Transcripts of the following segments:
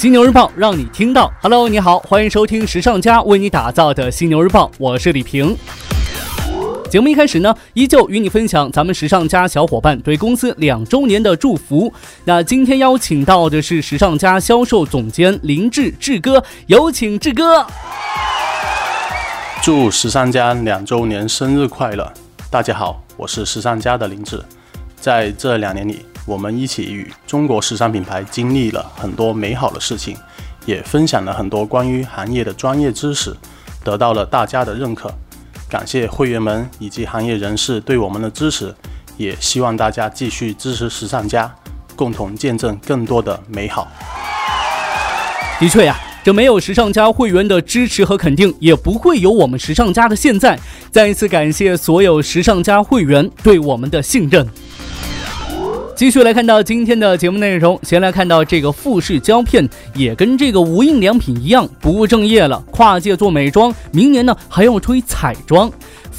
犀牛日报让你听到。Hello，你好，欢迎收听时尚家为你打造的犀牛日报，我是李平。节目一开始呢，依旧与你分享咱们时尚家小伙伴对公司两周年的祝福。那今天邀请到的是时尚家销售总监林志志哥，有请志哥。祝时尚家两周年生日快乐！大家好，我是时尚家的林志。在这两年里，我们一起与中国时尚品牌经历了很多美好的事情，也分享了很多关于行业的专业知识，得到了大家的认可。感谢会员们以及行业人士对我们的支持，也希望大家继续支持时尚家，共同见证更多的美好。的确呀，这没有时尚家会员的支持和肯定，也不会有我们时尚家的现在。再一次感谢所有时尚家会员对我们的信任。继续来看到今天的节目内容，先来看到这个富士胶片也跟这个无印良品一样不务正业了，跨界做美妆，明年呢还要推彩妆。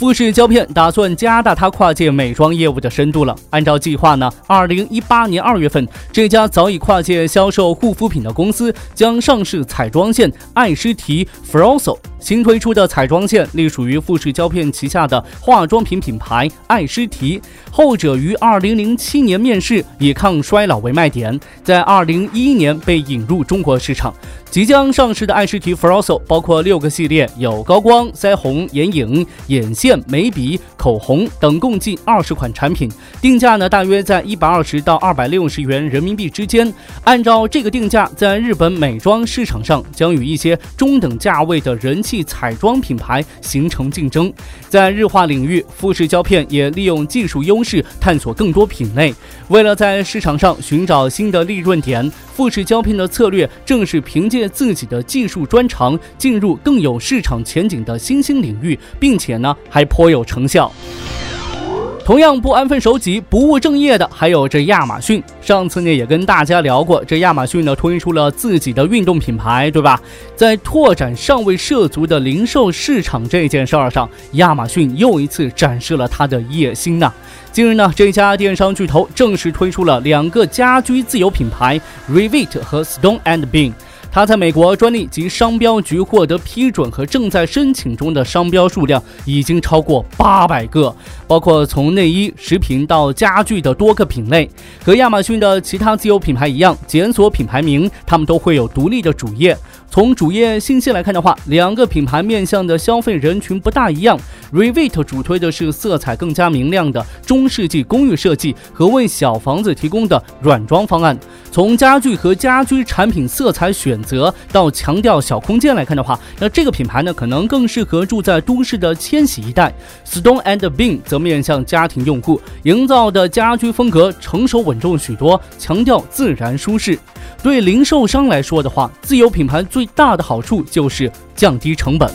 富士胶片打算加大它跨界美妆业务的深度了。按照计划呢，二零一八年二月份，这家早已跨界销售护肤品的公司将上市彩妆线爱诗缇 Froso。新推出的彩妆线隶属于富士胶片旗下的化妆品品牌爱诗缇，后者于二零零七年面世，以抗衰老为卖点，在二零一一年被引入中国市场。即将上市的爱诗缇 Froso 包括六个系列，有高光、腮红、眼影、眼线、眉笔、口红等，共计二十款产品，定价呢大约在一百二十到二百六十元人民币之间。按照这个定价，在日本美妆市场上将与一些中等价位的人气彩妆品牌形成竞争。在日化领域，富士胶片也利用技术优势探索更多品类。为了在市场上寻找新的利润点，富士胶片的策略正是凭借自己的技术专长，进入更有市场前景的新兴领域，并且呢还颇有成效。同样不安分守己、不务正业的，还有这亚马逊。上次呢也跟大家聊过，这亚马逊呢推出了自己的运动品牌，对吧？在拓展尚未涉足的零售市场这件事儿上，亚马逊又一次展示了它的野心呐。近日呢，这家电商巨头正式推出了两个家居自有品牌 Revit 和 Stone and Bean。它在美国专利及商标局获得批准和正在申请中的商标数量已经超过八百个，包括从内衣、食品到家具的多个品类。和亚马逊的其他自有品牌一样，检索品牌名，它们都会有独立的主页。从主页信息来看的话，两个品牌面向的消费人群不大一样。Revit 主推的是色彩更加明亮的中世纪公寓设计和为小房子提供的软装方案。从家具和家居产品色彩选则到强调小空间来看的话，那这个品牌呢，可能更适合住在都市的千禧一代。Stone and Bean 则面向家庭用户，营造的家居风格成熟稳重许多，强调自然舒适。对零售商来说的话，自有品牌最大的好处就是降低成本。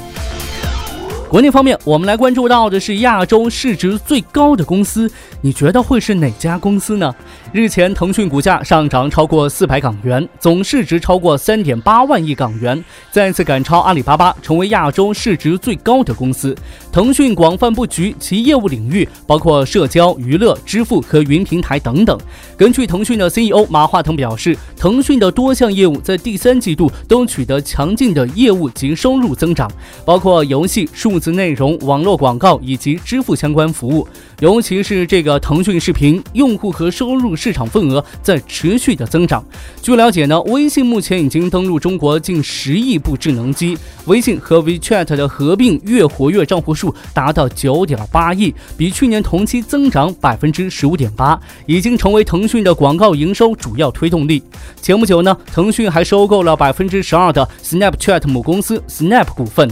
国内方面，我们来关注到的是亚洲市值最高的公司，你觉得会是哪家公司呢？日前，腾讯股价上涨超过四百港元，总市值超过三点八万亿港元，再次赶超阿里巴巴，成为亚洲市值最高的公司。腾讯广泛布局其业务领域，包括社交、娱乐、支付和云平台等等。根据腾讯的 CEO 马化腾表示，腾讯的多项业务在第三季度都取得强劲的业务及收入增长，包括游戏、数。数字内容、网络广告以及支付相关服务，尤其是这个腾讯视频用户和收入市场份额在持续的增长。据了解呢，微信目前已经登陆中国近十亿部智能机，微信和 WeChat 的合并月活跃账户数达到九点八亿，比去年同期增长百分之十五点八，已经成为腾讯的广告营收主要推动力。前不久呢，腾讯还收购了百分之十二的 Snapchat 母公司 Snap 股份。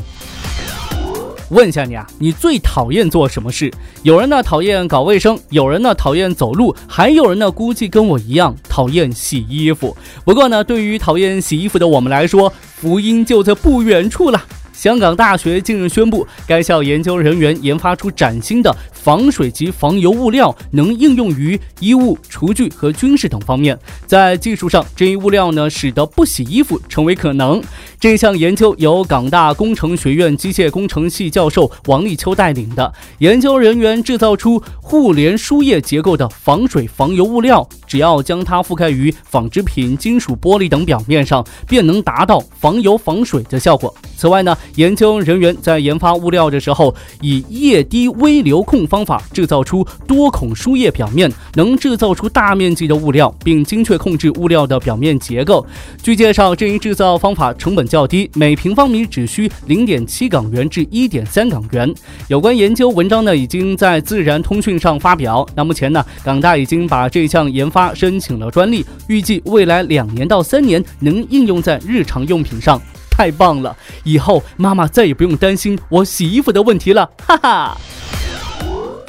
问一下你啊，你最讨厌做什么事？有人呢讨厌搞卫生，有人呢讨厌走路，还有人呢估计跟我一样讨厌洗衣服。不过呢，对于讨厌洗衣服的我们来说，福音就在不远处了。香港大学近日宣布，该校研究人员研发出崭新的防水及防油物料能应用于衣物、厨具和军事等方面。在技术上，这一物料呢，使得不洗衣服成为可能。这项研究由港大工程学院机械工程系教授王立秋带领的研究人员制造出互联输液结构的防水防油物料，只要将它覆盖于纺织品、金属、玻璃等表面上，便能达到防油防水的效果。此外呢，研究人员在研发物料的时候，以液滴微流控方法制造出多孔输液表面，能制造出大面积的物料，并精确控制物料的表面结构。据介绍，这一制造方法成本较低，每平方米只需零点七港元至一点三港元。有关研究文章呢，已经在《自然通讯》上发表。那目前呢，港大已经把这项研发申请了专利，预计未来两年到三年能应用在日常用品上。太棒了！以后妈妈再也不用担心我洗衣服的问题了，哈哈。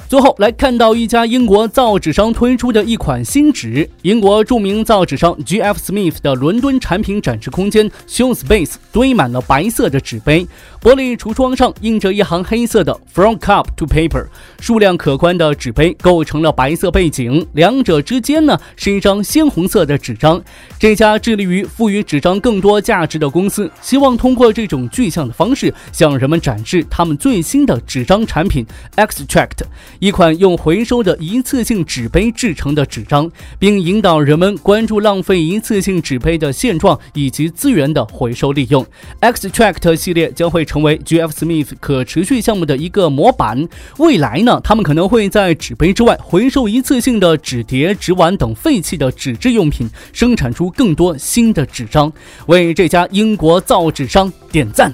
最后来看到一家英国造纸商推出的一款新纸。英国著名造纸商 G.F. Smith 的伦敦产品展示空间 Show Space 堆满了白色的纸杯，玻璃橱窗上印着一行黑色的 From Cup to Paper，数量可观的纸杯构成了白色背景，两者之间呢是一张鲜红色的纸张。这家致力于赋予纸张更多价值的公司，希望通过这种具象的方式向人们展示他们最新的纸张产品 Extract。一款用回收的一次性纸杯制成的纸张，并引导人们关注浪费一次性纸杯的现状以及资源的回收利用。Extract 系列将会成为 G.F. Smith 可持续项目的一个模板。未来呢，他们可能会在纸杯之外回收一次性的纸碟、纸碗等废弃的纸质用品，生产出更多新的纸张。为这家英国造纸商点赞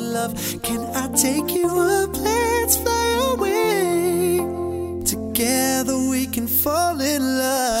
love. Can I take you up? Let's fly away. Together we can fall in love.